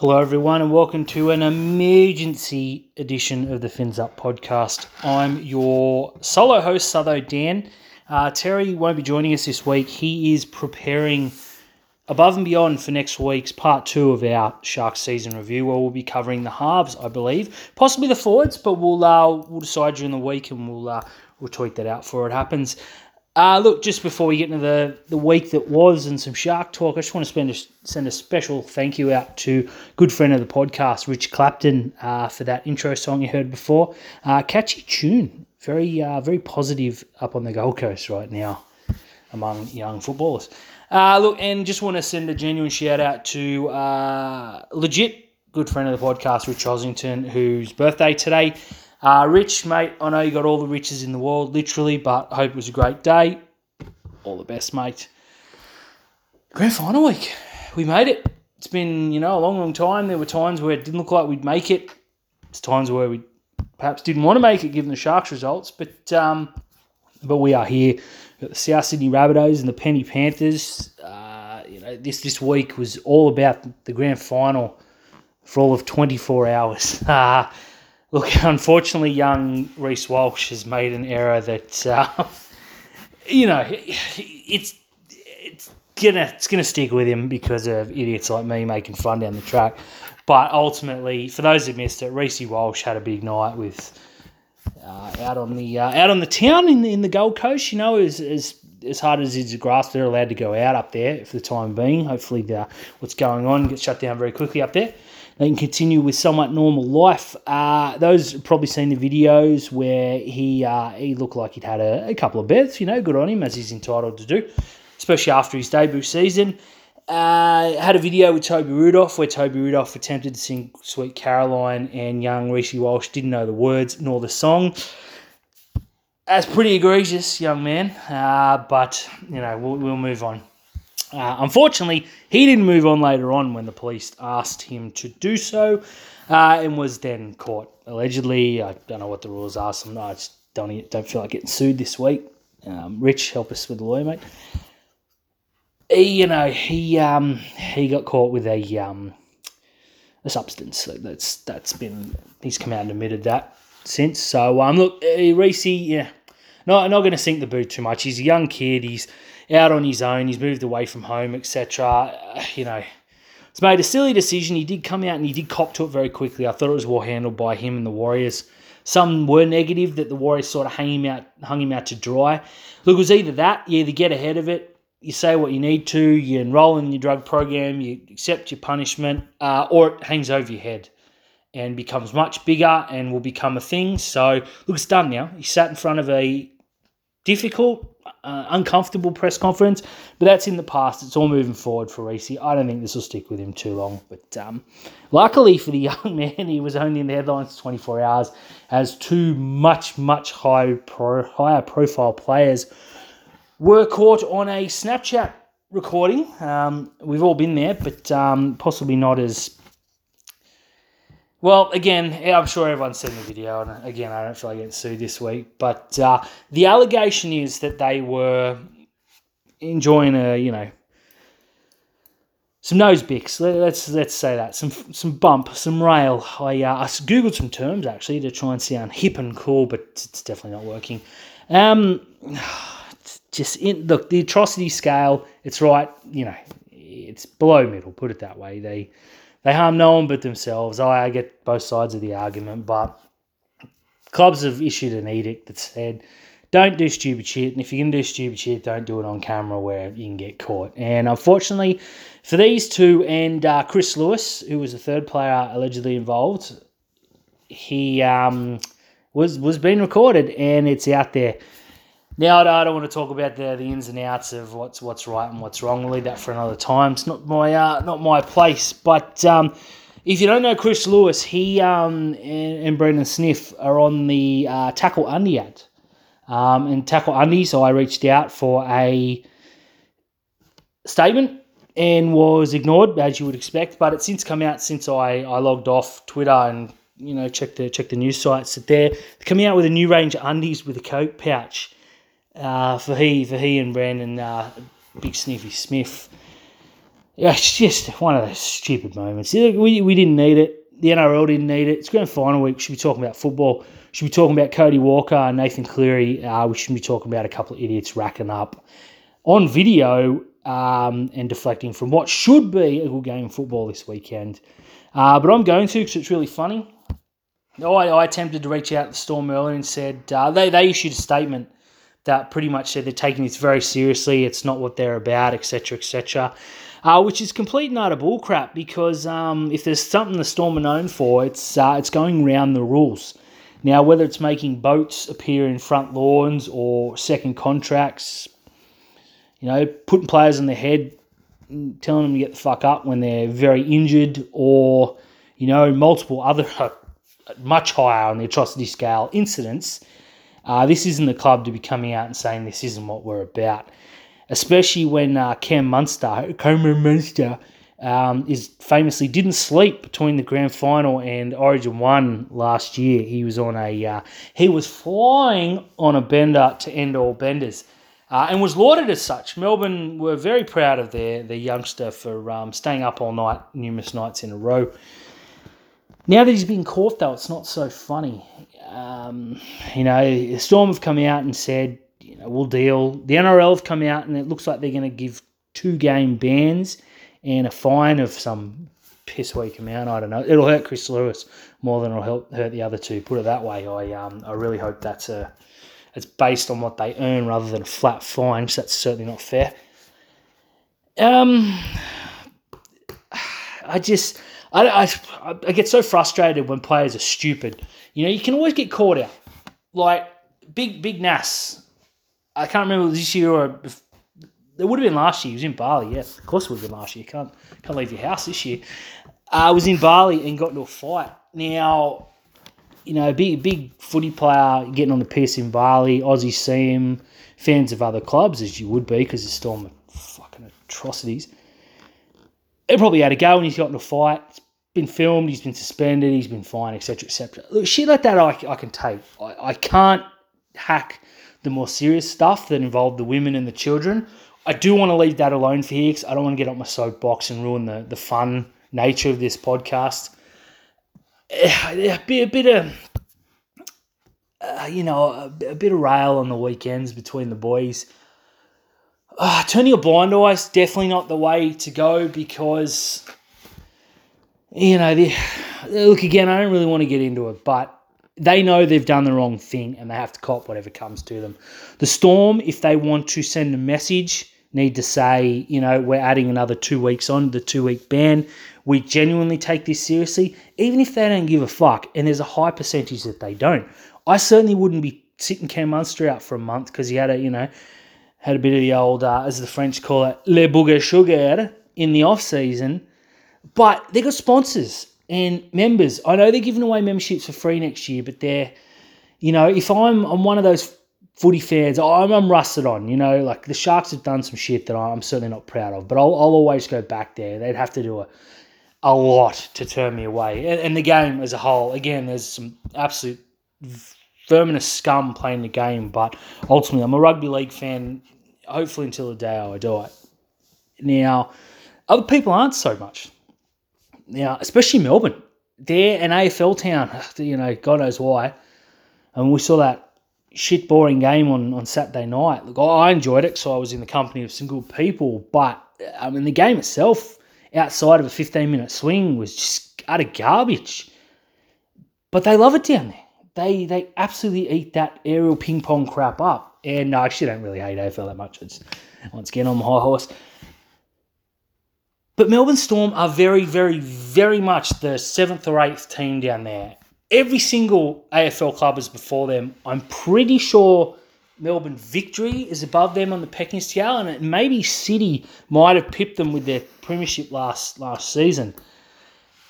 Hello, everyone, and welcome to an emergency edition of the Fins Up podcast. I'm your solo host, Sutho Dan. Uh, Terry won't be joining us this week. He is preparing above and beyond for next week's part two of our Shark season review, where we'll be covering the halves, I believe, possibly the forwards, but we'll uh, we'll decide during the week and we'll uh, we'll tweet that out before it happens. Uh, look, just before we get into the, the week that was and some shark talk, I just want to a, send a special thank you out to good friend of the podcast, Rich Clapton, uh, for that intro song you heard before. Uh, catchy tune, very uh, very positive up on the Gold Coast right now among young footballers. Uh, look, and just want to send a genuine shout out to uh, legit good friend of the podcast, Rich Ossington, whose birthday today. Uh, Rich, mate, I know you got all the riches in the world, literally, but I hope it was a great day. All the best, mate. Grand final week. We made it. It's been, you know, a long, long time. There were times where it didn't look like we'd make it. It's times where we perhaps didn't want to make it given the Sharks results, but um, but we are here. The South Sydney Rabbitohs and the Penrith Panthers. Uh, you know, this this week was all about the grand final for all of 24 hours. Uh, look, unfortunately, young Reece Walsh has made an error that, uh, you know, it's it's gonna it's gonna stick with him because of idiots like me making fun down the track. But ultimately, for those that missed it, Reece Walsh had a big night with uh, out on the uh, out on the town in the, in the Gold Coast. You know, as as as hard as it's grass, they're allowed to go out up there for the time being. Hopefully, the, what's going on gets shut down very quickly up there. They can continue with somewhat normal life. Uh, those probably seen the videos where he uh, he looked like he'd had a, a couple of bets. You know, good on him as he's entitled to do, especially after his debut season. Uh, had a video with Toby Rudolf where Toby Rudolf attempted to sing Sweet Caroline and young Reece Walsh didn't know the words nor the song. That's pretty egregious, young man, uh, but, you know, we'll, we'll move on. Uh, unfortunately, he didn't move on later on when the police asked him to do so uh, and was then caught. Allegedly, I don't know what the rules are, so I just don't, don't feel like getting sued this week. Um, Rich, help us with the lawyer, mate he, you know, he um, he got caught with a um, a substance. That's that's been he's come out and admitted that since. So um, look, uh, Reece, yeah, not not going to sink the boot too much. He's a young kid. He's out on his own. He's moved away from home, etc. Uh, you know. He's made a silly decision. He did come out and he did cop to it very quickly. I thought it was well handled by him and the Warriors. Some were negative that the Warriors sort of hung him out, hung him out to dry. Look, it was either that, you either get ahead of it you say what you need to, you enroll in your drug program, you accept your punishment, uh, or it hangs over your head and becomes much bigger and will become a thing. So, look, it's done now. He sat in front of a difficult, uh, uncomfortable press conference, but that's in the past. It's all moving forward for Reece. I don't think this will stick with him too long. But um, luckily for the young man, he was only in the headlines 24 hours as two much, much high pro, higher profile players were caught on a Snapchat recording. Um, we've all been there, but um, possibly not as. Well, again, I'm sure everyone's seen the video, and again, I don't feel like getting sued this week. But uh, the allegation is that they were enjoying a, you know, some nose bicks. Let's let's say that some some bump, some rail. I uh, I googled some terms actually to try and sound hip and cool, but it's definitely not working. Um, just in look the atrocity scale. It's right, you know, it's below middle. Put it that way. They they harm no one but themselves. I, get both sides of the argument, but clubs have issued an edict that said don't do stupid shit. And if you're going to do stupid shit, don't do it on camera where you can get caught. And unfortunately, for these two and uh, Chris Lewis, who was the third player allegedly involved, he um, was was being recorded and it's out there. Now, I don't want to talk about the, the ins and outs of what's what's right and what's wrong. We'll leave that for another time. It's not my uh, not my place. But um, if you don't know Chris Lewis, he um, and, and Brendan Sniff are on the uh, Tackle Undy ad. Um, and Tackle Undy, so I reached out for a statement and was ignored, as you would expect. But it's since come out since I, I logged off Twitter and you know check the check the news sites that they're coming out with a new range of undies with a coat pouch uh, for he for he and Brandon uh, Big Sniffy Smith. It's just one of those stupid moments. We, we didn't need it. The NRL didn't need it. It's grand final week. We should be talking about football. We should be talking about Cody Walker, Nathan Cleary. Uh, we shouldn't be talking about a couple of idiots racking up on video um, and deflecting from what should be a good game of football this weekend. Uh, but I'm going to because it's really funny. I, I attempted to reach out to the Storm earlier and said uh, they, they issued a statement that pretty much said they're taking this very seriously. It's not what they're about, etc., etc. Uh, which is complete and utter bullcrap because um, if there's something the Storm are known for, it's uh, it's going around the rules. Now, whether it's making boats appear in front lawns or second contracts, you know, putting players on their head, telling them to get the fuck up when they're very injured, or you know, multiple other much higher on the atrocity scale incidents. Uh, this isn't the club to be coming out and saying this isn't what we're about, especially when uh, Cam Munster, Cameron Munster, um, is famously didn't sleep between the grand final and Origin One last year. He was on a uh, he was flying on a bender to end all benders uh, and was lauded as such. Melbourne were very proud of their, their youngster for um, staying up all night, numerous nights in a row. Now that he's been caught, though, it's not so funny. Um, you know, Storm have come out and said, you know, we'll deal. The NRL have come out and it looks like they're going to give two game bans and a fine of some piss weak amount. I don't know. It'll hurt Chris Lewis more than it'll help, hurt the other two. Put it that way. I um, I really hope that's a it's based on what they earn rather than a flat fine, that's certainly not fair. Um, I just, I, I, I get so frustrated when players are stupid. You know, you can always get caught out. Like, big, big Nas. I can't remember this year or it would have been last year. He was in Bali. Yeah, of course it would have been last year. Can't, can't leave your house this year. I uh, was in Bali and got into a fight. Now, you know, big big footy player getting on the piss in Bali. Aussie see him, fans of other clubs as you would be because the Storm are fucking atrocities. He probably had a go when he's got in a fight. It's been filmed. He's been suspended. He's been fined, etc., etc. Look, shit like that, I, I can take. I, I can't hack the more serious stuff that involved the women and the children. I do want to leave that alone for here because I don't want to get on my soapbox and ruin the, the fun nature of this podcast. Eh, be a bit of uh, you know a, a, bit of rail on the weekends between the boys. Uh, turning a blind eye is definitely not the way to go because you know the, look again. I don't really want to get into it, but they know they've done the wrong thing and they have to cop whatever comes to them. The Storm, if they want to send a message, need to say, you know, we're adding another two weeks on the two week ban we genuinely take this seriously, even if they don't give a fuck, and there's a high percentage that they don't. I certainly wouldn't be sitting Cam Munster out for a month because he had a, you know, had a bit of the old, uh, as the French call it, le bouger sugar in the off season. But they got sponsors and members. I know they're giving away memberships for free next year, but they're, you know, if I'm I'm one of those footy fans, I'm, I'm rusted on. You know, like the Sharks have done some shit that I'm certainly not proud of, but I'll, I'll always go back there. They'd have to do a a lot to turn me away. And, and the game as a whole, again, there's some absolute verminous scum playing the game, but ultimately, I'm a rugby league fan, hopefully until the day I die. Now, other people aren't so much. Now, especially Melbourne. They're an AFL town, you know, God knows why. And we saw that shit boring game on, on Saturday night. Look, I enjoyed it, so I was in the company of some good people, but I mean, the game itself outside of a 15 minute swing was just utter garbage. But they love it down there. They they absolutely eat that aerial ping pong crap up. And I actually don't really hate AFL that much. It's once again on my high horse. But Melbourne Storm are very, very, very much the seventh or eighth team down there. Every single AFL club is before them. I'm pretty sure Melbourne victory is above them on the pecking scale, and maybe City might have pipped them with their premiership last last season.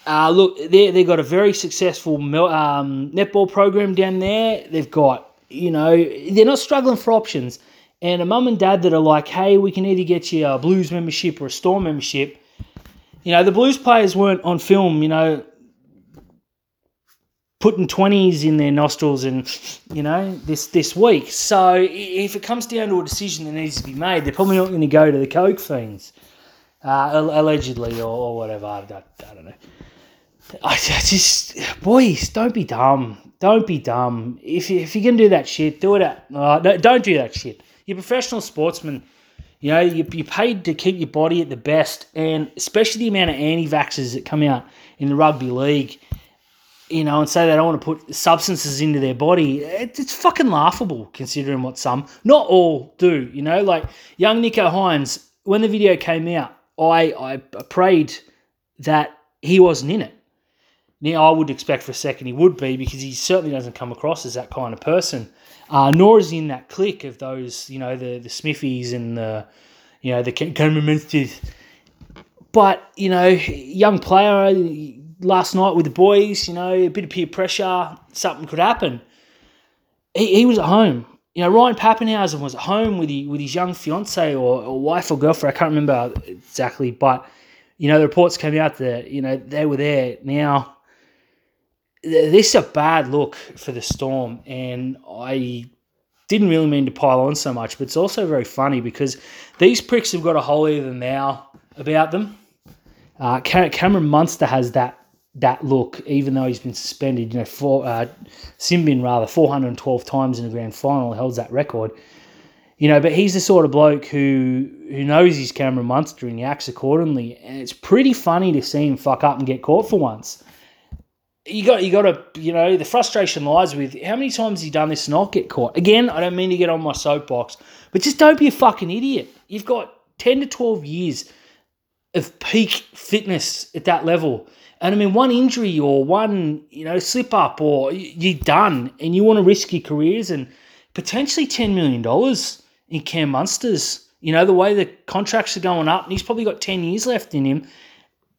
Uh, look, they they've got a very successful um, netball program down there. They've got you know they're not struggling for options, and a mum and dad that are like, hey, we can either get you a Blues membership or a Storm membership. You know the Blues players weren't on film. You know putting 20s in their nostrils and you know this this week so if it comes down to a decision that needs to be made they're probably not going to go to the coke fiends uh, allegedly or, or whatever. I, I, I don't know. I, just, boys, don't be dumb. Don't be dumb. If you, if you can do that shit, do it. At, uh, don't do that shit. You're professional sportsman. You know, you, you're paid to keep your body at the best, and especially the amount of anti-vaxxers that come out in the rugby league, you know, and say they don't want to put substances into their body. It, it's fucking laughable considering what some, not all, do. You know, like young Nicho Hynes, when the video came out, I I prayed that he wasn't in it. Now, I would expect for a second he would be because he certainly doesn't come across as that kind of person. Uh, nor is in that clique of those, you know, the the Smithies and the, you know, the Cameron Munsters. But you know, young player last night with the boys, you know, a bit of peer pressure, something could happen. He, he was at home. You know, Ryan Papenhuyzen was at home with he, with his young fiance or, or wife or girlfriend. I can't remember exactly, but you know, the reports came out that you know they were there. Now, this is a bad look for the Storm, and I didn't really mean to pile on so much, but it's also very funny because these pricks have got a holier than thou about them. Uh, Cameron Munster has that that look, even though he's been suspended. You know, for uh, Simbin rather four hundred and twelve times in the grand final, holds that record. You know, but he's the sort of bloke who who knows he's Cameron Munster and he acts accordingly, and it's pretty funny to see him fuck up and get caught for once you got you got to you know the frustration lies with how many times has he done this and not get caught. Again, I don't mean to get on my soapbox, but just don't be a fucking idiot. You've got ten to twelve years of peak fitness at that level, and I mean one injury or one you know slip up or you're done, and you want to risk your careers and potentially ten million dollars in Cam Munsters. You know the way the contracts are going up, and he's probably got ten years left in him.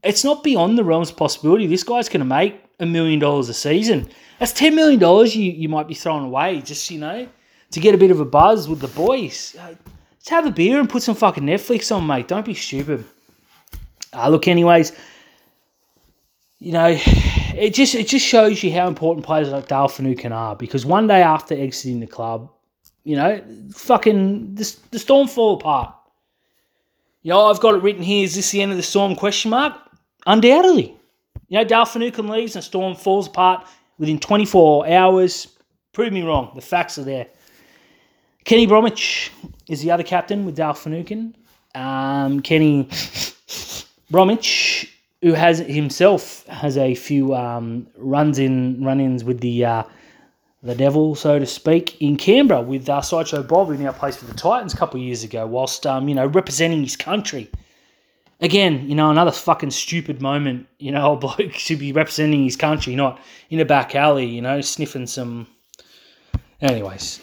It's not beyond the realms of possibility. This guy's going to make a million dollars a season. That's ten million dollars you, you might be throwing away just you know to get a bit of a buzz with the boys. Uh, let's have a beer and put some fucking Netflix on, mate. Don't be stupid. Uh, look, anyways, you know, it just it just shows you how important players like Dale Finucane are because one day after exiting the club, you know, fucking the, the storm fall apart. You know, I've got it written here. Is this the end of the storm? Question mark. Undoubtedly. You know, Dale leaves and Storm falls apart within 24 hours. Prove me wrong. The facts are there. Kenny Bromwich is the other captain with Dale. Um, Kenny Bromwich, who has himself has a few um, runs in run-ins with the uh, the devil, so to speak, in Canberra with uh, Sideshow Bob, who now plays for the Titans a couple of years ago, whilst um, you know representing his country again, you know, another fucking stupid moment. You know, a bloke should be representing his country, not in a back alley, you know, sniffing some. Anyways.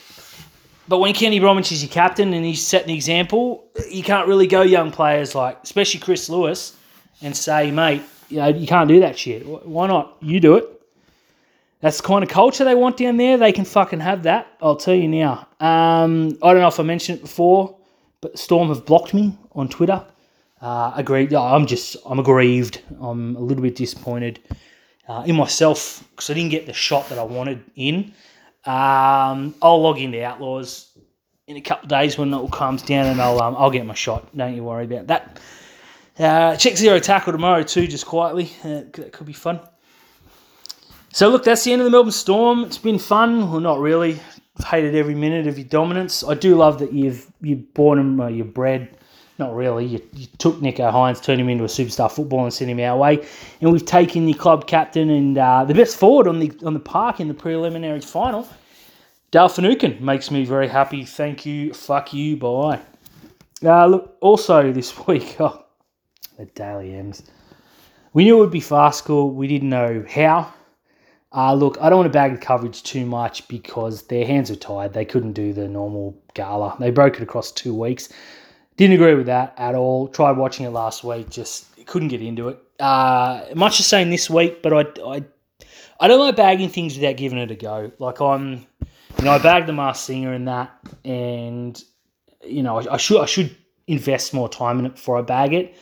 But when Kenny Bromwich is your captain and he's setting the example, you can't really go young players like, especially Chris Lewis, and say, mate, you know, you can't do that shit. Why not? You do it. That's the kind of culture they want down there. They can fucking have that. I'll tell you now. Um, I don't know if I mentioned it before, but Storm have blocked me on Twitter. Uh, agreed. I'm just I'm aggrieved. I'm a little bit disappointed uh, in myself because I didn't get the shot that I wanted in. Um, I'll log into Outlaws in a couple of days when it all calms down, and I'll um, I'll get my shot. Don't you worry about that. Uh, check zero tackle tomorrow too, just quietly. Uh, that could be fun. So look, that's the end of the Melbourne Storm. It's been fun. Well, not really. I've hated every minute of your dominance. I do love that you've you've born them, uh, you're bred not really. You, you, took Nicho Hynes, turned him into a superstar footballer, and sent him our way. And we've taken the club captain and uh, the best forward on the on the park in the preliminary final. Finucane makes me very happy. Thank you. Fuck you. Bye. Uh, look, also this week, oh, the Dally M's. We knew it would be Farcical. We didn't know how. Uh, look, I don't want to bag the coverage too much because their hands are tied. They couldn't do the normal gala. They broke it across two weeks. Didn't agree with that at all. Tried watching it last week, just couldn't get into it. Uh, much the same this week, but I, I, I don't like bagging things without giving it a go. Like I'm, you know, I bagged the Masked Singer and that, and you know, I, I, should I should invest more time in it before I bag it.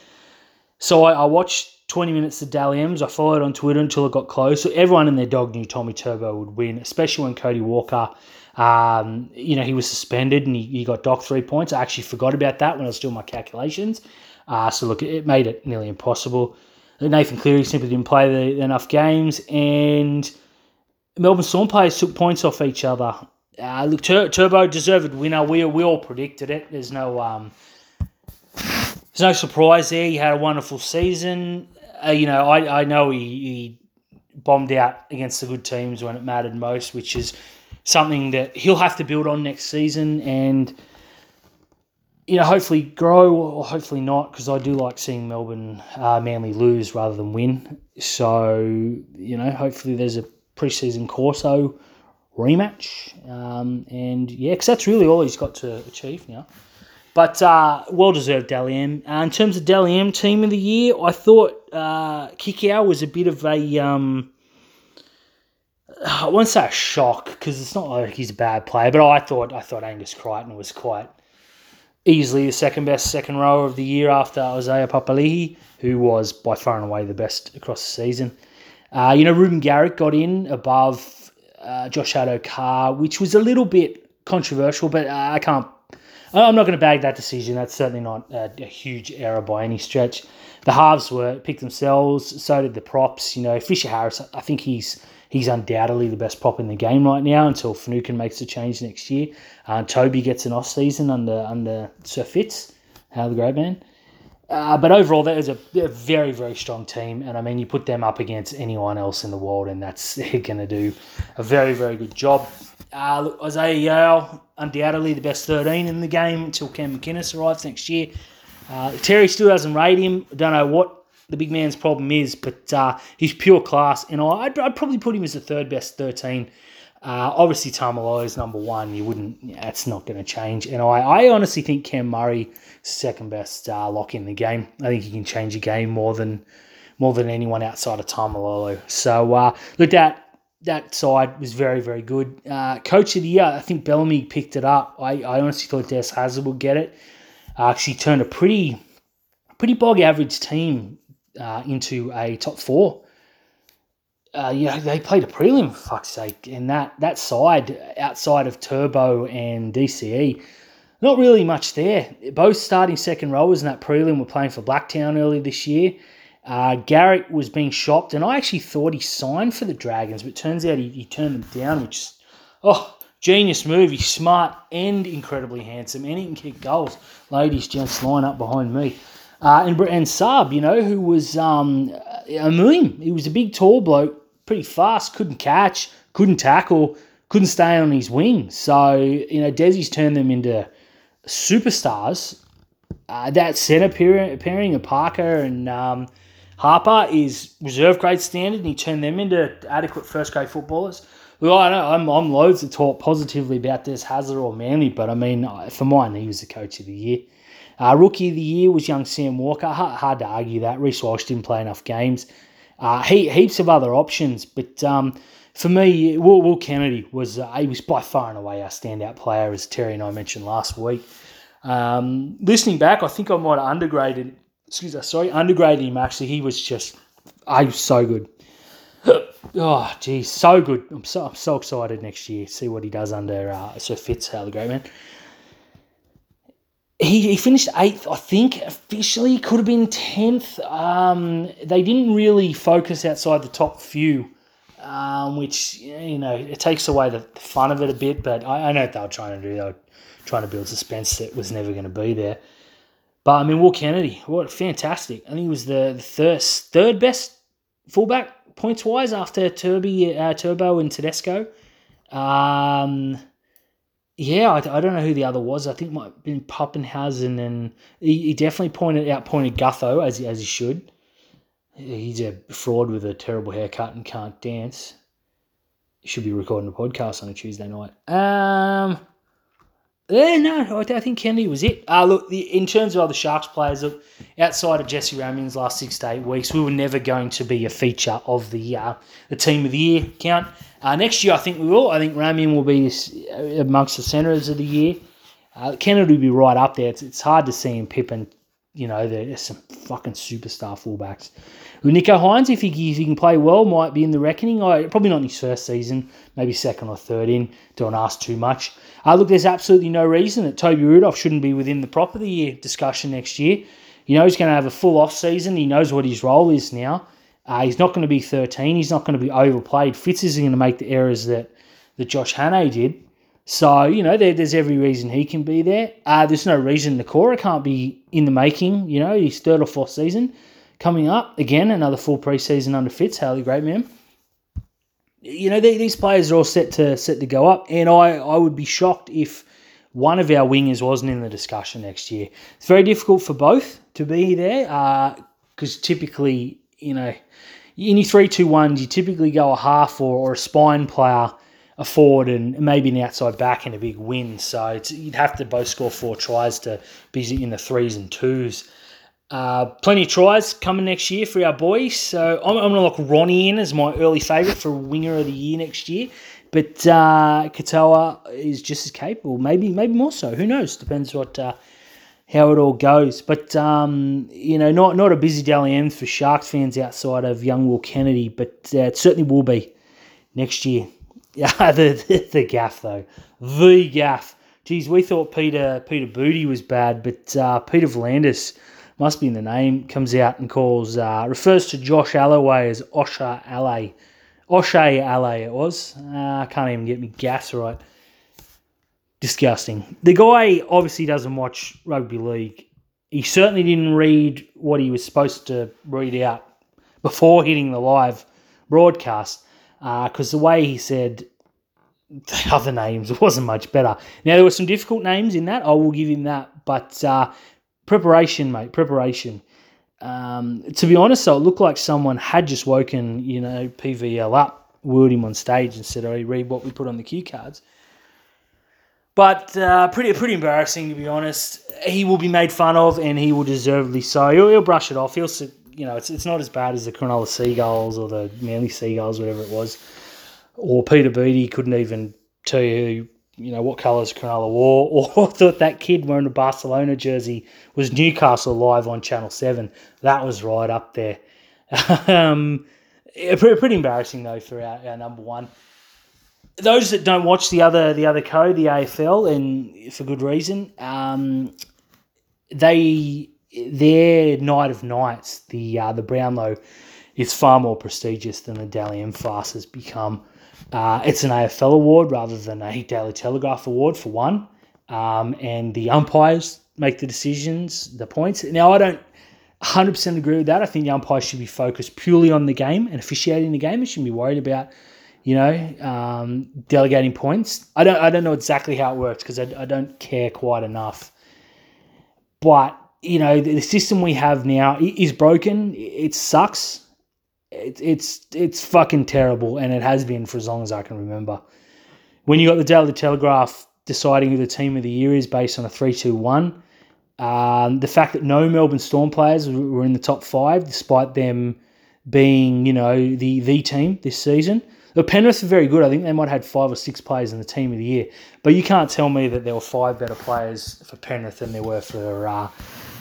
So I, I watched 20 minutes of Dally M's. I followed on Twitter until it got close. So everyone and their dog knew Tommy Turbo would win, especially when Cody Walker um, you know, he was suspended and he, he got docked three points. I actually forgot about that when I was doing my calculations. Uh, so look, it made it nearly impossible. Nathan Cleary simply didn't play the, enough games, and Melbourne Storm players took points off each other. Uh, look, Tur- Turbo deserved winner. We we all predicted it. There's no um, there's no surprise there. He had a wonderful season. Uh, you know, I, I know he, he bombed out against the good teams when it mattered most, which is something that he'll have to build on next season and you know hopefully grow or hopefully not because I do like seeing Melbourne uh, Manly lose rather than win. So you know hopefully there's a preseason Corso rematch and yeah because that's really all he's got to achieve now. But uh, well deserved Dally. Uh, in terms of Dally team of the year, I thought uh, Kikau was a bit of a um, I won't say a shock because it's not like he's a bad player, but I thought I thought Angus Crichton was quite easily the second best second rower of the year after Isaiah Papali'i, who was by far and away the best across the season. Uh, you know, Reuben Garrick got in above uh, Josh Addo-Carr, which was a little bit controversial, but uh, I can't. I'm not going to bag that decision. That's certainly not a, a, huge error by any stretch. The halves were picked themselves. So did the props. You know, Fisher Harris. I think he's He's undoubtedly the best prop in the game right now until Finucane makes a change next year. Uh, Toby gets an off season under under Sir Fitz, how the great man. Uh, but overall, that is a, a, very, very strong team. And I mean, you put them up against anyone else in the world, and that's going to do a very, very good job. Uh, Isaah Yeo, undoubtedly the best 13 in the game until Cam McInnes arrives next year. Uh, Terry still doesn't rate him. Don't know what the big man's problem is, but uh, he's pure class, and I'd, I'd, probably put him as the third best 13. Uh, obviously, Taumalolo is number one. You wouldn't. That's not going to change. And I, I honestly think Cam Murray second best uh, lock in the game. I think he can change a game more than more than anyone outside of Taumalolo. So uh, look, that that side was very very good. Uh, Coach of the year, I think Bellamy picked it up. I, I honestly thought Des Hasler would get it. Uh, actually turned a pretty pretty bog average team uh, into a top four. Uh, you know, they played a prelim, fuck's sake, and that, that side outside of Turbo and DCE, not really much there. Both starting second rowers in that prelim were playing for Blacktown earlier this year. Uh, Garrick was being shopped, and I actually thought he signed for the Dragons, but turns out he, he turned them down, which is, oh, genius move. He's smart and incredibly handsome, and he can kick goals. Ladies, gents, line up behind me. Uh, and, and Saab, you know, who was um, a million. He was a big, tall bloke, pretty fast, couldn't catch, couldn't tackle, couldn't stay on his wing. So, you know, Desi's turned them into superstars. Uh, that centre pairing, pairing of Parker and um, Harper is reserve grade standard, and he turned them into adequate first grade footballers. Well, I know I'm, I'm loads to talk positively about Des Hasler or Manly, but I mean, for mine, he was the coach of the year. Uh, rookie of the year was young Sam Walker. Hard, hard to argue that. Reece Walsh didn't play enough games. Uh, he, heaps of other options, but um, for me, Will, Will Kennedy was uh, he was by far and away our standout player, as Terry and I mentioned last week. Um, listening back, I think I might have undergraded. Excuse me, sorry, undergraded him. Actually, he was just, I was so good. Oh, geez, so good. I'm so I'm so excited next year. See what he does under uh, Sir Fitz, how the great man he, he finished eighth, I think. Officially, could have been tenth. Um, they didn't really focus outside the top few, um, which you know it takes away the fun of it a bit. But I, I know what they were trying to do. They were trying to build suspense that was never going to be there. But I mean, Will Kennedy, what fantastic! I think he was the, the third third best fullback points wise after Turby, uh, Turbo and Tedesco. Um, yeah, I, I, don't know who the other was. I think it might have been Papenhuyzen, and he, he definitely pointed out pointed Gutho as as he should. He's a fraud with a terrible haircut and can't dance. Should be recording a podcast on a Tuesday night. Um, yeah, no, I, think Kennedy was it. Uh, look, the, in terms of other Sharks players, look, outside of Jesse Ramien's last six to eight weeks, we were never going to be a feature of the uh, the team of the year count. Uh, next year, I think we will. I think Ramien will be amongst the centres of the year. Uh, Kennedy will be right up there. It's, it's hard to see him Pippin. You know, there's some fucking superstar fullbacks. Nicho Hynes, if he, if he can play well, might be in the reckoning. I, probably not in his first season, maybe second or third in. Don't ask too much. Uh, look, there's absolutely no reason that Toby Rudolf shouldn't be within the prop of the year discussion next year. You know he's going to have a full off season. He knows what his role is now. Uh, he's not going to be 13. He's not going to be overplayed. Fitz isn't going to make the errors that, that Josh Hannay did. So, you know, there, there's every reason he can be there. Uh, there's no reason Nikora can't be in the making. You know, his third or fourth season coming up. Again, another full preseason under Fitz. Haley, great man. You know, they, these players are all set to set to go up. And I, I would be shocked if one of our wingers wasn't in the discussion next year. It's very difficult for both to be there because uh, typically, you know, in your three two ones, you typically go a half or, or a spine player, a forward, and maybe an outside back in a big win. So you'd have to both score four tries to be in the threes and twos. Uh, plenty of tries coming next year for our boys. So I'm, I'm going to lock Ronnie in as my early favourite for winger of the year next year. But uh, Katoa is just as capable, maybe maybe more so. Who knows? Depends what uh, how it all goes. But um, you know, not not a busy Dally M for Sharks fans outside of young Will Kennedy, but uh, it certainly will be next year. Yeah, the, the, the gaff though, the gaff. Geez, we thought Peter Peter Beattie was bad, but uh, Peter V'landys must be in the name. Comes out and calls uh, refers to Josh Alloway as Osha Alley. Oshay Alley it was. Uh, I can't even get me gas right disgusting. The guy obviously doesn't watch rugby league. He certainly didn't read what he was supposed to read out before hitting the live broadcast because uh, the way he said the other names wasn't much better. Now, there were some difficult names in that. I will give him that. But uh, preparation, mate, preparation. Um, to be honest, though, it looked like someone had just woken, you know, PVL up, wheeled him on stage and said, "I read what we put on the cue cards." But uh, pretty pretty embarrassing to be honest. He will be made fun of, and he will deservedly so. He'll, he'll brush it off. He'll you know it's it's not as bad as the Cronulla Seagulls or the Manly Seagulls, whatever it was, or Peter Beattie couldn't even tell you you know what colours Cronulla wore, or thought that kid wearing a Barcelona jersey was Newcastle live on Channel Seven. That was right up there. um, pretty embarrassing though for our, our number one those that don't watch the other the other code, the AFL, and for good reason, um, they their night of nights, the uh, the Brownlow, is far more prestigious than the Dally M Fast has become. Uh, it's an AFL award rather than a Daily Telegraph award for one, um, and the umpires make the decisions, the points. Now I don't 100% agree with that. I think the umpires should be focused purely on the game and officiating the game. They shouldn't be worried about you know, um, delegating points. I don't I don't know exactly how it works because I, I don't care quite enough. But you know, the, system we have now is broken. It sucks. It, it's it's fucking terrible, and it has been for as long as I can remember. When you got the Daily Telegraph deciding who the team of the year is based on a three-two-one, um, the fact that no Melbourne Storm players were in the top five, despite them being, you know, the the team this season, the Penrith are very good. I think they might have had five or six players in the team of the year. But you can't tell me that there were five better players for Penrith than there were for uh,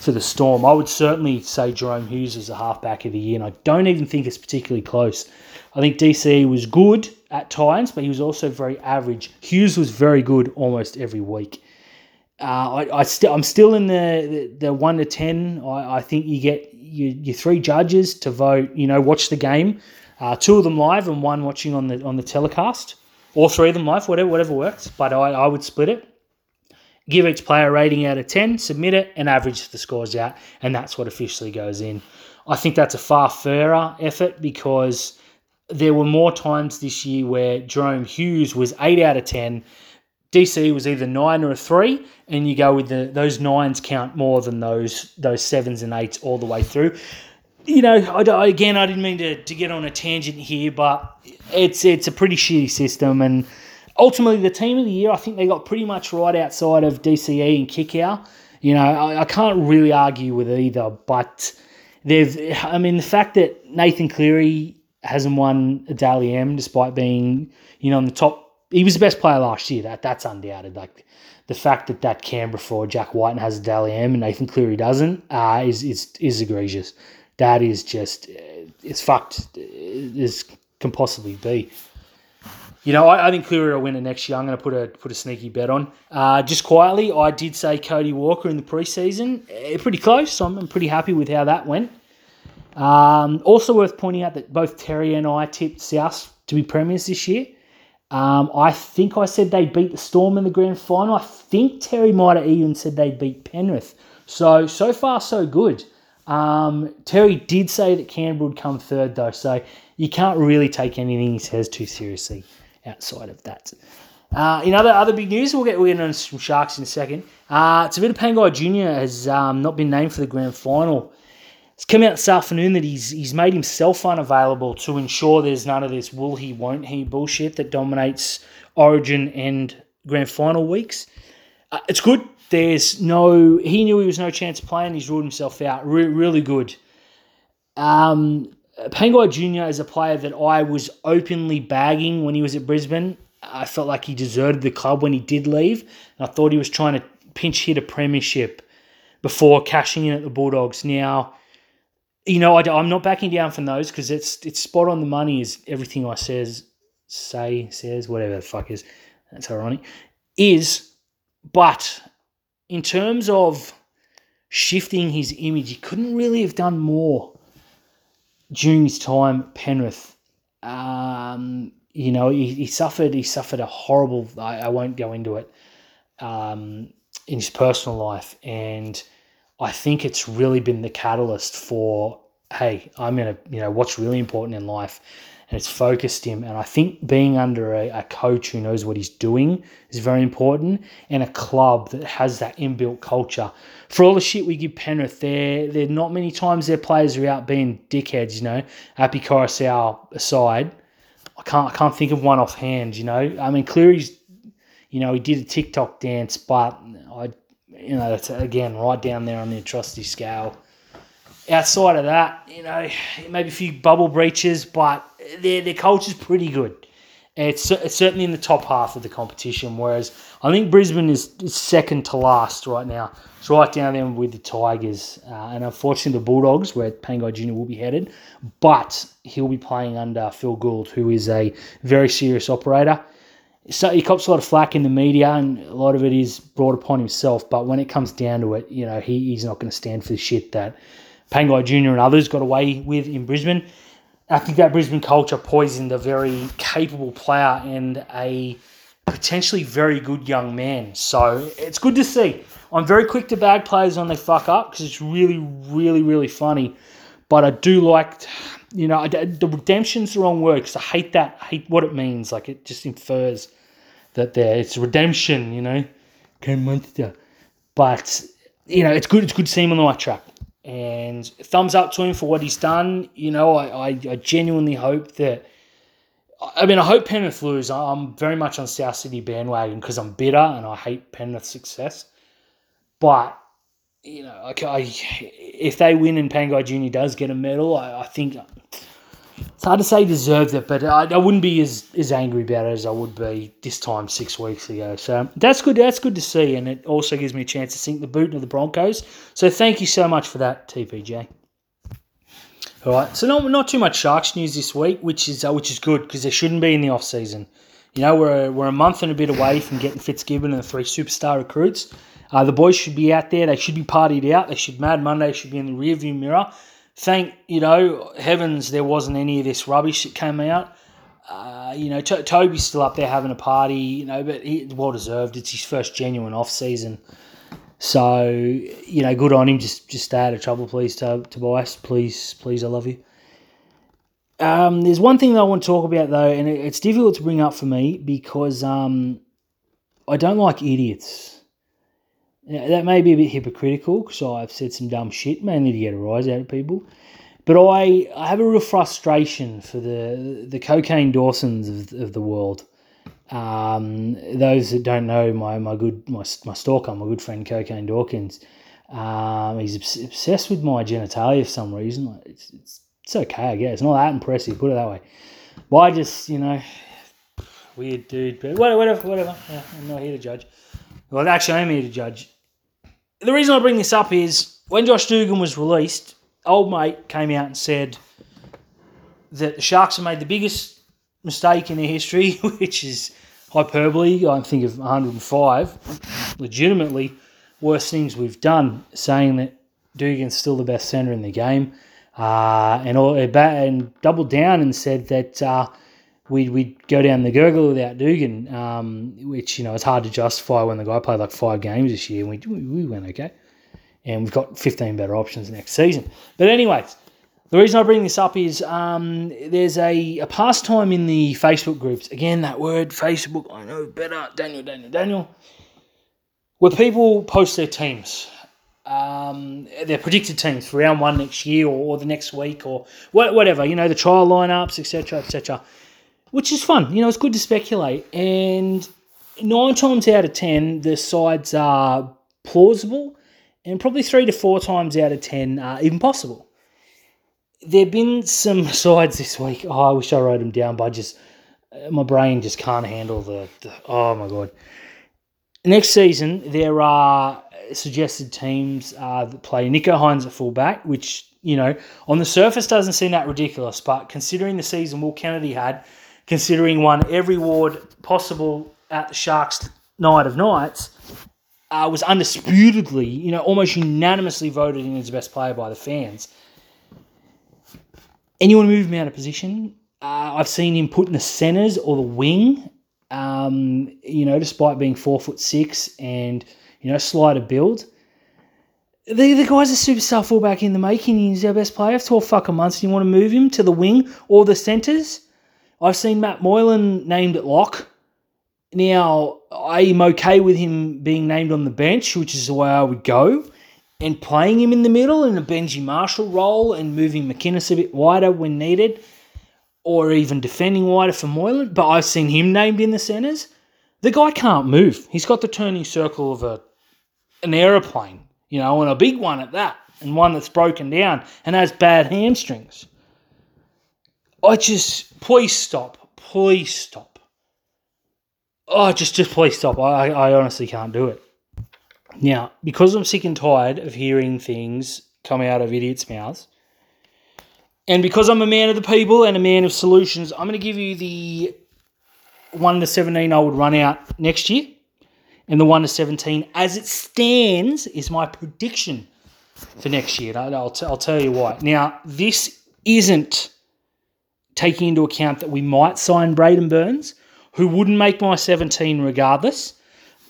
for the Storm. I would certainly say Jahrome Hughes is a halfback of the year, and I don't even think it's particularly close. I think DC was good at times, but he was also very average. Hughes was very good almost every week. Uh, I, I st- I'm still in the, the, the one to ten. I, I think you get your, your three judges to vote. You know, watch the game uh, two of them live and one watching on the on the telecast, or three of them live, whatever whatever works. But I, I would split it. Give each player a rating out of ten, submit it, and average the scores out, and that's what officially goes in. I think that's a far fairer effort because there were more times this year where Jahrome Hughes was eight out of ten. DC was either nine or a three, and you go with the those nines count more than those those sevens and eights all the way through you know, I, again, I didn't mean to, to get on a tangent here, but it's it's a pretty shitty system. And ultimately, the team of the year, I think they got pretty much right outside of DCE and Kikau. You know, I, I can't really argue with either, but they've, I mean, the fact that Nathan Cleary hasn't won a Dally M despite being, you know, on the top, he was the best player last year. That That's undoubted. Like, the fact that that Canberra for Jack Wighton has a Dally M and Nathan Cleary doesn't uh, is, is, is egregious that is just it's fucked as can possibly be. You know, I, I think Cleary will win it next year. I'm going to put a put a sneaky bet on. Uh, just quietly, I did say Cody Walker in the preseason. Eh, pretty close. So I'm, pretty happy with how that went. Um, also worth pointing out that both Terry and I tipped South to be premiers this year. Um, I think I said they beat the Storm in the grand final. I think Terry might have even said they beat Penrith. So so far so good. Um, Terry did say that Canberra would come third though, so you can't really take anything he says too seriously outside of that. Uh, in other other big news, we'll get we'll get on some Sharks in a second. Uh, Tevita Pangai Jr. has um, not been named for the grand final. It's come out this afternoon that he's he's made himself unavailable to ensure there's none of this will he won't he bullshit that dominates Origin and grand final weeks. Uh, it's good. There's no he knew he was no chance of playing. He's ruled himself out. Re- really good. Um, Pangai Jr. is a player that I was openly bagging when he was at Brisbane. I felt like he deserted the club when he did leave. And I thought he was trying to pinch hit a premiership before cashing in at the Bulldogs. Now, you know, I, am not backing down from those because it's it's spot on the money. Is everything I says, say, says, whatever the fuck is. That's ironic. Is, but in terms of shifting his image, he couldn't really have done more during his time Penrith. Um, you know, he, he, suffered he suffered a horrible. I, I won't go into it. Um, in his personal life, and I think it's really been the catalyst for, hey, I'm to, you know, what's really important in life. And it's focused him. And I think being under a, a coach who knows what he's doing is very important and a club that has that inbuilt culture. For all the shit we give Penrith, there, there not many times their players are out being dickheads, you know. Api Koroisau aside, I can't, I can't think of one offhand, you know. I mean, Cleary's, you know, he did a TikTok dance, but I you know, that's again right down there on the atrocity scale. Outside of that, you know, maybe a few bubble breaches, but their their culture's pretty good. It's, it's certainly in the top half of the competition, whereas I think Brisbane is, is second to last right now. It's right down there with the Tigers. Uh, and unfortunately, the Bulldogs, where Pangai Jr. will be headed, but he'll be playing under Phil Gould, who is a very serious operator so he cops a lot of flack in the media, and a lot of it is brought upon himself. But when it comes down to it, you know, he, he's not going to stand for the shit that Pangai Jr. and others got away with in Brisbane. I think that Brisbane culture poisoned a very capable player and a potentially very good young man. So it's good to see. I'm very quick to bag players when they fuck up because it's really, really, really funny. But I do like you know, the redemption's the wrong word because I hate that. I hate what it means. Like it just infers that there it's redemption. You know, Ken Munster. But you know, it's good. It's good to see him on the right track. And thumbs up to him for what he's done. You know, I, I, I genuinely hope that. I mean, I hope Penrith lose. I'm very much on South City bandwagon because I'm bitter and I hate Penrith's success. But you know, like I, if they win and Pangai Junior does get a medal, I, I think it's hard to say deserved it, but I, I, wouldn't be as, as angry about it as I would be this time six weeks ago. So that's good. That's good to see, and it also gives me a chance to sink the boot into the Broncos. So thank you so much for that, TPJ. All right, so not not too much Sharks news this week, which is uh, which is good because there shouldn't be in the off season. You know, we're we're a month and a bit away from getting Fitzgibbon and the three superstar recruits. Uh, the boys should be out there. They should be partied out. They should Mad Monday should be in the rearview mirror thank you know heavens there wasn't any of this rubbish that came out. Uh, you know, T- Toby's still up there having a party, you know, but he well deserved. It's his first genuine off season, so you know, good on him. Just just stay out of trouble, please, Tobias. Please, please, I love you. Um, there's one thing that I want to talk about though, and it's difficult to bring up for me because um, I don't like idiots. Now, that may be a bit hypocritical because I've said some dumb shit, mainly to get a rise out of people. But I, I have a real frustration for the the cocaine Dawsons of, of the world. Um, those that don't know my my good my, my stalker, my good friend Cocaine Dawkins, um, he's obsessed with my genitalia for some reason. It's, it's it's okay, I guess. It's not that impressive, put it that way. But I just, you know, weird dude. But whatever, whatever. Yeah, I'm not here to judge. Well, actually, I'm here to judge. The reason I bring this up is when Josh Dugan was released, old mate came out and said that the Sharks have made the biggest mistake in their history, which is hyperbole. I think of 105. Legitimately, worst things we've done, saying that Dugan's still the best centre in the game, uh, and all, and doubled down and said that uh, we'd, we'd go down the gurgle without Dugan, um, which you know it's hard to justify when the guy played like five games this year. And we we went okay, and we've got 15 better options next season. But anyways. The reason I bring this up is um, there's a, a pastime in the Facebook groups. Again, that word, Facebook, I know better. Daniel, Daniel, Daniel. Where people post their teams um, their predicted teams for round one next year or, or the next week or whatever, you know, the trial lineups, etc., etc., which is fun. You know, it's good to speculate. And nine times out of ten, the sides are plausible, and probably three to four times out of ten are even possible. There have been some sides this week. Oh, I wish I wrote them down, but I just my brain just can't handle the, the oh my god. Next season, there are suggested teams uh, that play Nicho Hynes at fullback, which, you know, on the surface doesn't seem that ridiculous, but considering the season Will Kennedy had, considering won every award possible at the Sharks night of nights, uh, was undisputedly, you know, almost unanimously voted in as best player by the fans. Anyone move him out of position? Uh, I've seen him put in the centres or the wing. Um, you know, despite being four foot six and you know, slider build. The, the guy's a superstar fullback in the making. He's our best player for 12 fucking months. You want to move him to the wing or the centres? I've seen Matt Moylan named at lock. Now, I'm okay with him being named on the bench, which is the way I would go, and playing him in the middle in a Benji Marshall role and moving McInnes a bit wider when needed, or even defending wider for Moylan. But I've seen him named in the centres. The guy can't move. He's got the turning circle of a an aeroplane, you know, and a big one at that, and one that's broken down and has bad hamstrings. I just, please stop. Please stop. Oh, just, just please stop. I, I honestly can't do it. Now, because I'm sick and tired of hearing things come out of idiots' mouths, and because I'm a man of the people and a man of solutions, I'm going to give you the 1 to 17 I would run out next year and the 1 to 17 as it stands is my prediction for next year. I'll, t- I'll tell you why. Now, this isn't taking into account that we might sign Braidon Burns, who wouldn't make my 17 regardless,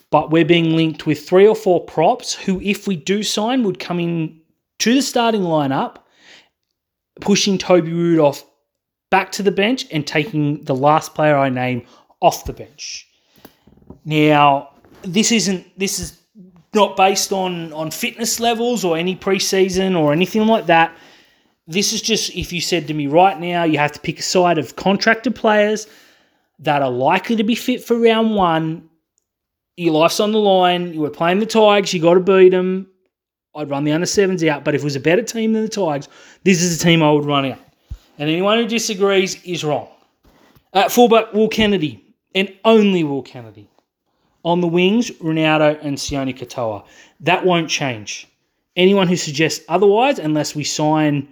but we're being linked with three or four props who, if we do sign, would come in to the starting lineup, pushing Toby Rudolf back to the bench and taking the last player I name off the bench. Now, this isn't this is not based on on fitness levels or any preseason or anything like that. This is just if you said to me right now, you have to pick a side of contracted players that are likely to be fit for round one. Your life's on the line. You were playing the Tigers. You got to beat them. I'd run the under sevens out. But if it was a better team than the Tigers, this is a team I would run out. And anyone who disagrees is wrong. At fullback, Will Kennedy, and only Will Kennedy. On the wings, Ronaldo and Sione Katoa. That won't change. Anyone who suggests otherwise, unless we sign,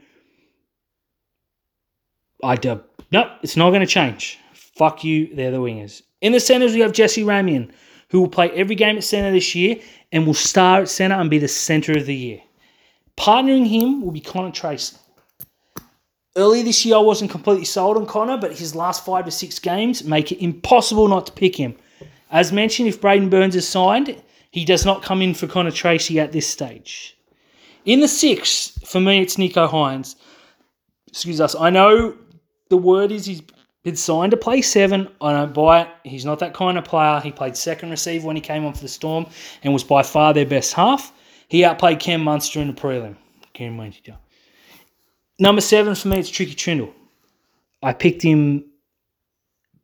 I do. Nope, it's not going to change. Fuck you, they're the wingers. In the centres, we have Jesse Ramien, who will play every game at centre this year and will star at centre and be the centre of the year. Partnering him will be Connor Tracey. Early this year, I wasn't completely sold on Connor, but his last five to six games make it impossible not to pick him. As mentioned, if Braidon Burns is signed, he does not come in for Connor Tracey at this stage. In the sixth, for me, it's Nicho Hynes. Excuse us. I know the word is he's been signed to play seven. I don't buy it. He's not that kind of player. He played second receiver when he came on for the Storm and was by far their best half. He outplayed Cam Munster in the prelim. Cam Munster. Number seven for me, it's Tricky Trindall. I picked him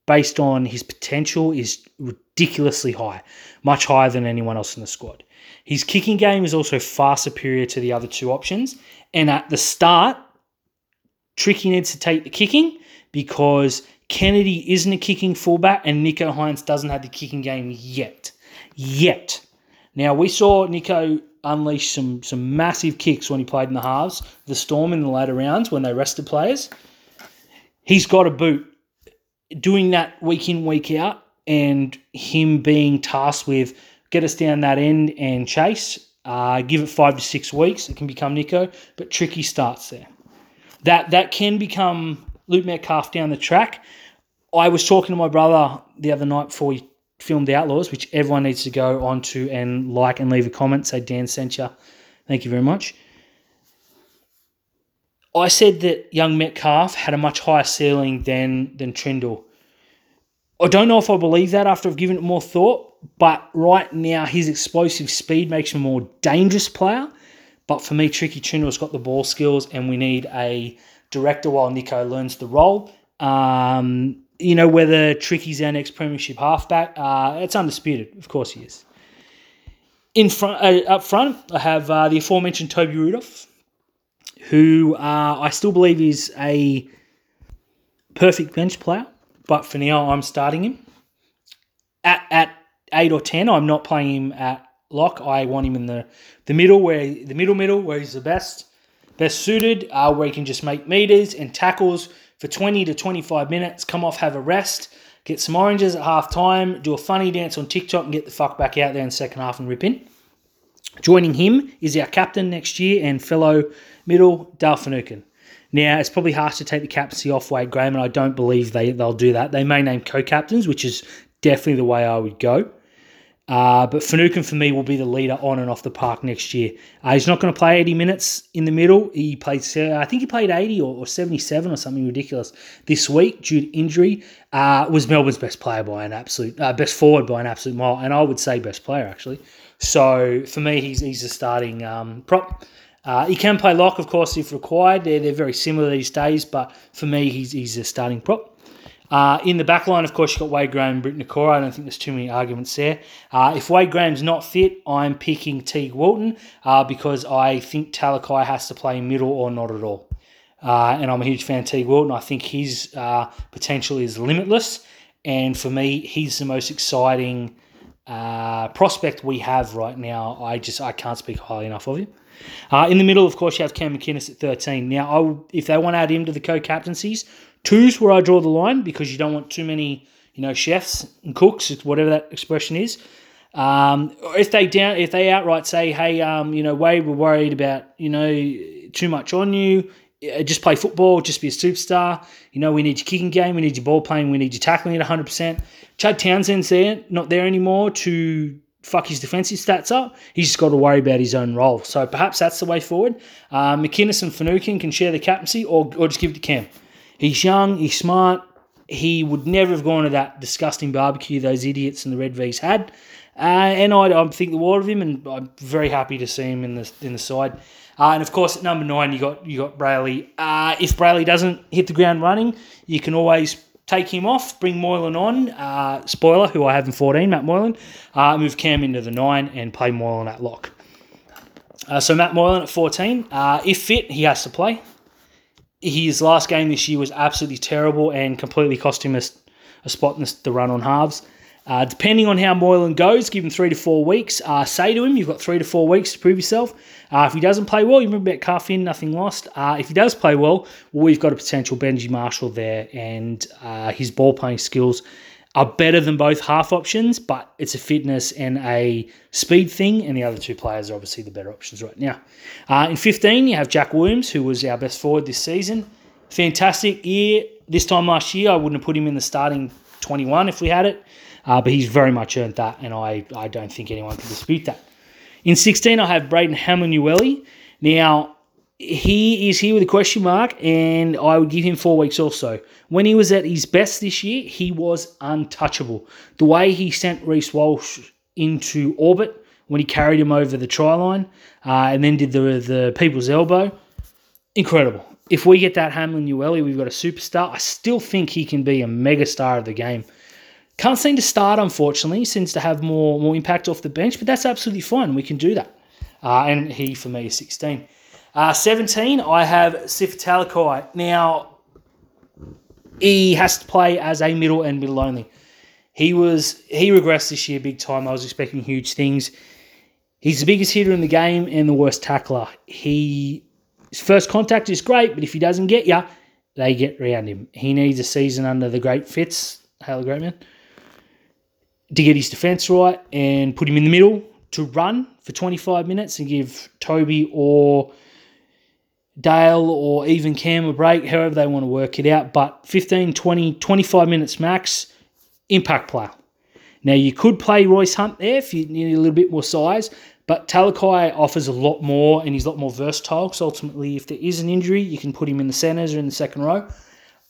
based on his potential is ridiculously high, much higher than anyone else in the squad. His kicking game is also far superior to the other two options. And at the start, Tricky needs to take the kicking because Kennedy isn't a kicking fullback and Nicho Hynes doesn't have the kicking game yet. Yet. Now, we saw Nicho unleash some, some massive kicks when he played in the halves, the Storm in the later rounds when they rested players. He's got a boot doing that week in, week out, and him being tasked with get us down that end and chase, uh, give it five to six weeks, it can become Nicho, but tricky starts there. That that can become Luke Metcalf down the track. I was talking to my brother the other night before we filmed The Outlaws, which everyone needs to go onto and like and leave a comment. Say Dan sent you. Thank you very much. I said that young Metcalf had a much higher ceiling than than Trindall. I don't know if I believe that after I've given it more thought, but right now his explosive speed makes him a more dangerous player. But for me, Tricky Trindall's got the ball skills, and we need a director while Nicho learns the role. Um, you know, whether Tricky's our next premiership halfback, uh, it's undisputed. Of course he is. In front, uh, up front, I have uh, the aforementioned Toby Rudolf, who uh, I still believe is a perfect bench player, but for now I'm starting him. At, at eight or ten, I'm not playing him at lock. I want him in the, the middle, where the middle middle, where he's the best best suited, uh, where he can just make meters and tackles for 20 to 25 minutes, come off, have a rest, get some oranges at half time, do a funny dance on TikTok, and get the fuck back out there in the second half and rip in. Joining him is our captain next year and fellow middle, Dale Finucane. Now, it's probably harsh to take the captaincy off Wade Graham, and I don't believe they, they'll do that. They may name co captains, which is definitely the way I would go. Uh, but Finucane for me will be the leader on and off the park next year. Uh, he's not going to play 80 minutes in the middle. He played, uh, I think he played 80 or, or, 77 or something ridiculous this week due to injury. Uh, was Melbourne's best player by an absolute, uh, best forward by an absolute mile, and I would say best player actually. So for me, he's he's a starting um, prop. He can play lock, of course, if required. They're, they're very similar these days, but for me, he's, he's a starting prop. Uh, in the back line, of course, you've got Wade Graham and Britt Nikora. I don't think there's too many arguments there. Uh, if Wade Graham's not fit, I'm picking Teig Wilton uh, because I think Talakai has to play middle or not at all. Uh, and I'm a huge fan of Teig Wilton. I think his uh, potential is limitless. And for me, he's the most exciting uh, prospect we have right now. I just I can't speak highly enough of him. In the middle, of course, you have Cam McInnes at 13. Now, I, if they want to add him to the co-captaincies, two's where I draw the line because you don't want too many, you know, chefs and cooks, whatever that expression is. Um, if they down, if they outright say, "Hey, um, you know, Wade, we're worried about, you know, too much on you. Uh, just play football. Just be a superstar. You know, we need your kicking game. We need your ball playing. We need you tackling at 100." percent Chad Townsend's there, not there anymore to fuck his defensive stats up. He's just got to worry about his own role. So perhaps that's the way forward. Uh, McInnes and Finucane can share the captaincy or, or just give it to Cam. He's young, he's smart. He would never have gone to that disgusting barbecue those idiots in the Red V's had. Uh, and I, I think the world of him, and I'm very happy to see him in the in the side. Uh, and of course, at number nine, you got you got Brailey. Uh, if Brailey doesn't hit the ground running, you can always take him off, bring Moylan on. Uh, spoiler, who I have in 14, Matt Moylan. Uh, move Cam into the 9 and play Moylan at lock. Uh, so Matt Moylan at 14. Uh, if fit, he has to play. His last game this year was absolutely terrible and completely cost him a, a spot in the, the run on halves. Uh, depending on how Moylan goes, give him three to four weeks. Uh, say to him, you've got three to four weeks to prove yourself. Uh, if he doesn't play well, you remember about Cuff in, nothing lost. Uh, if he does play well, well, we've got a potential Benji Marshall there, and uh, his ball playing skills are better than both half options, but it's a fitness and a speed thing, and the other two players are obviously the better options right now. Uh, in 15, you have Jack Williams, who was our best forward this season. Fantastic year. This time last year, I wouldn't have put him in the starting 21 if we had it. Uh, but he's very much earned that, and I, I don't think anyone can dispute that. In 16, I have Braden Hamlin Now, he is here with a question mark, and I would give him four weeks also. When he was at his best this year, he was untouchable. The way he sent Reece Walsh into orbit when he carried him over the try line uh, and then did the, the people's elbow, incredible. If we get that Hamlin Uele, we've got a superstar. I still think he can be a mega star of the game. Can't seem to start, unfortunately. Seems to have more more impact off the bench, but that's absolutely fine. We can do that. Uh, and he, for me, is 16. Uh, 17, I have Sif Talakai. Now, he has to play as a middle and middle only. He was he regressed this year big time. I was expecting huge things. He's the biggest hitter in the game and the worst tackler. He his first contact is great, but if he doesn't get you, they get round him. He needs a season under the great Fitz, Halo Greatman, to get his defence right and put him in the middle to run for 25 minutes and give Toby or Dale or even Cam a break, however they want to work it out. But 15, 20, 25 minutes max, impact player. Now, you could play Royce Hunt there if you need a little bit more size, but Talakai offers a lot more and he's a lot more versatile because ultimately, if there is an injury, you can put him in the centres or in the second row.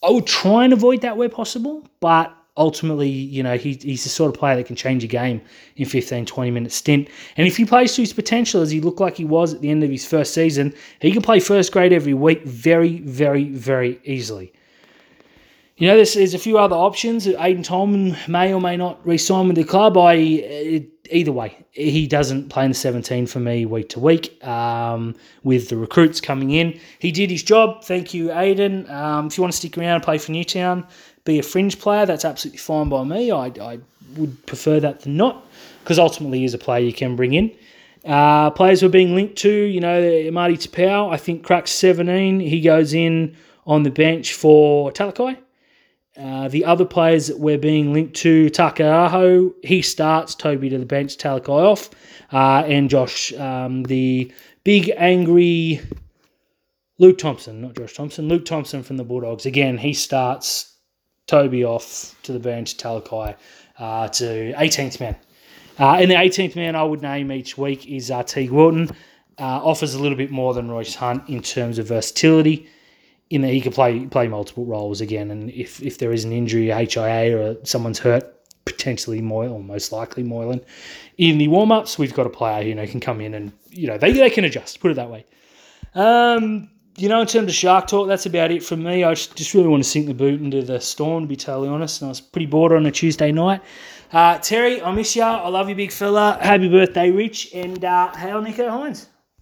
I would try and avoid that where possible, but ultimately, you know, he, he's the sort of player that can change a game in 15, 20 minute stint. And if he plays to his potential, as he looked like he was at the end of his first season, he can play first grade every week very, very, very easily. You know, there's, there's a few other options. Aiden Tolman may or may not re-sign with the club. I either way, he doesn't play in the 17 for me week to week. Um, with the recruits coming in, he did his job. Thank you, Aiden. Um, if you want to stick around and play for Newtown, be a fringe player, that's absolutely fine by me. I, I would prefer that than not, because ultimately, he's a player you can bring in. Uh, players we're being linked to, you know, Marty Taupau, I think cracks 17. He goes in on the bench for Talakai. Uh, the other players that we're being linked to, Takaaho, he starts, Toby to the bench, Talakai off, uh, and Josh, um, the big angry Luke Thompson, not Josh Thompson, Luke Thompson from the Bulldogs. Again, he starts, Toby off to the bench, Talakai uh, to 18th man. Uh, and the 18th man I would name each week is uh, Teig Wilton. Uh, offers a little bit more than Royce Hunt in terms of versatility in that he could play play multiple roles again. And if, if there is an injury, HIA, or someone's hurt, potentially Moyle, or most likely Moylan, in the warm ups, we've got a player you know can come in and you know they, they can adjust. Put it that way. Um, you know, in terms of shark talk, that's about it from me. I just really want to sink the boot into the storm, to be totally honest. And I was pretty bored on a Tuesday night. Uh, Terry, I miss you. I love you, big fella. Happy birthday, Rich. And uh, hail Nicho Hynes.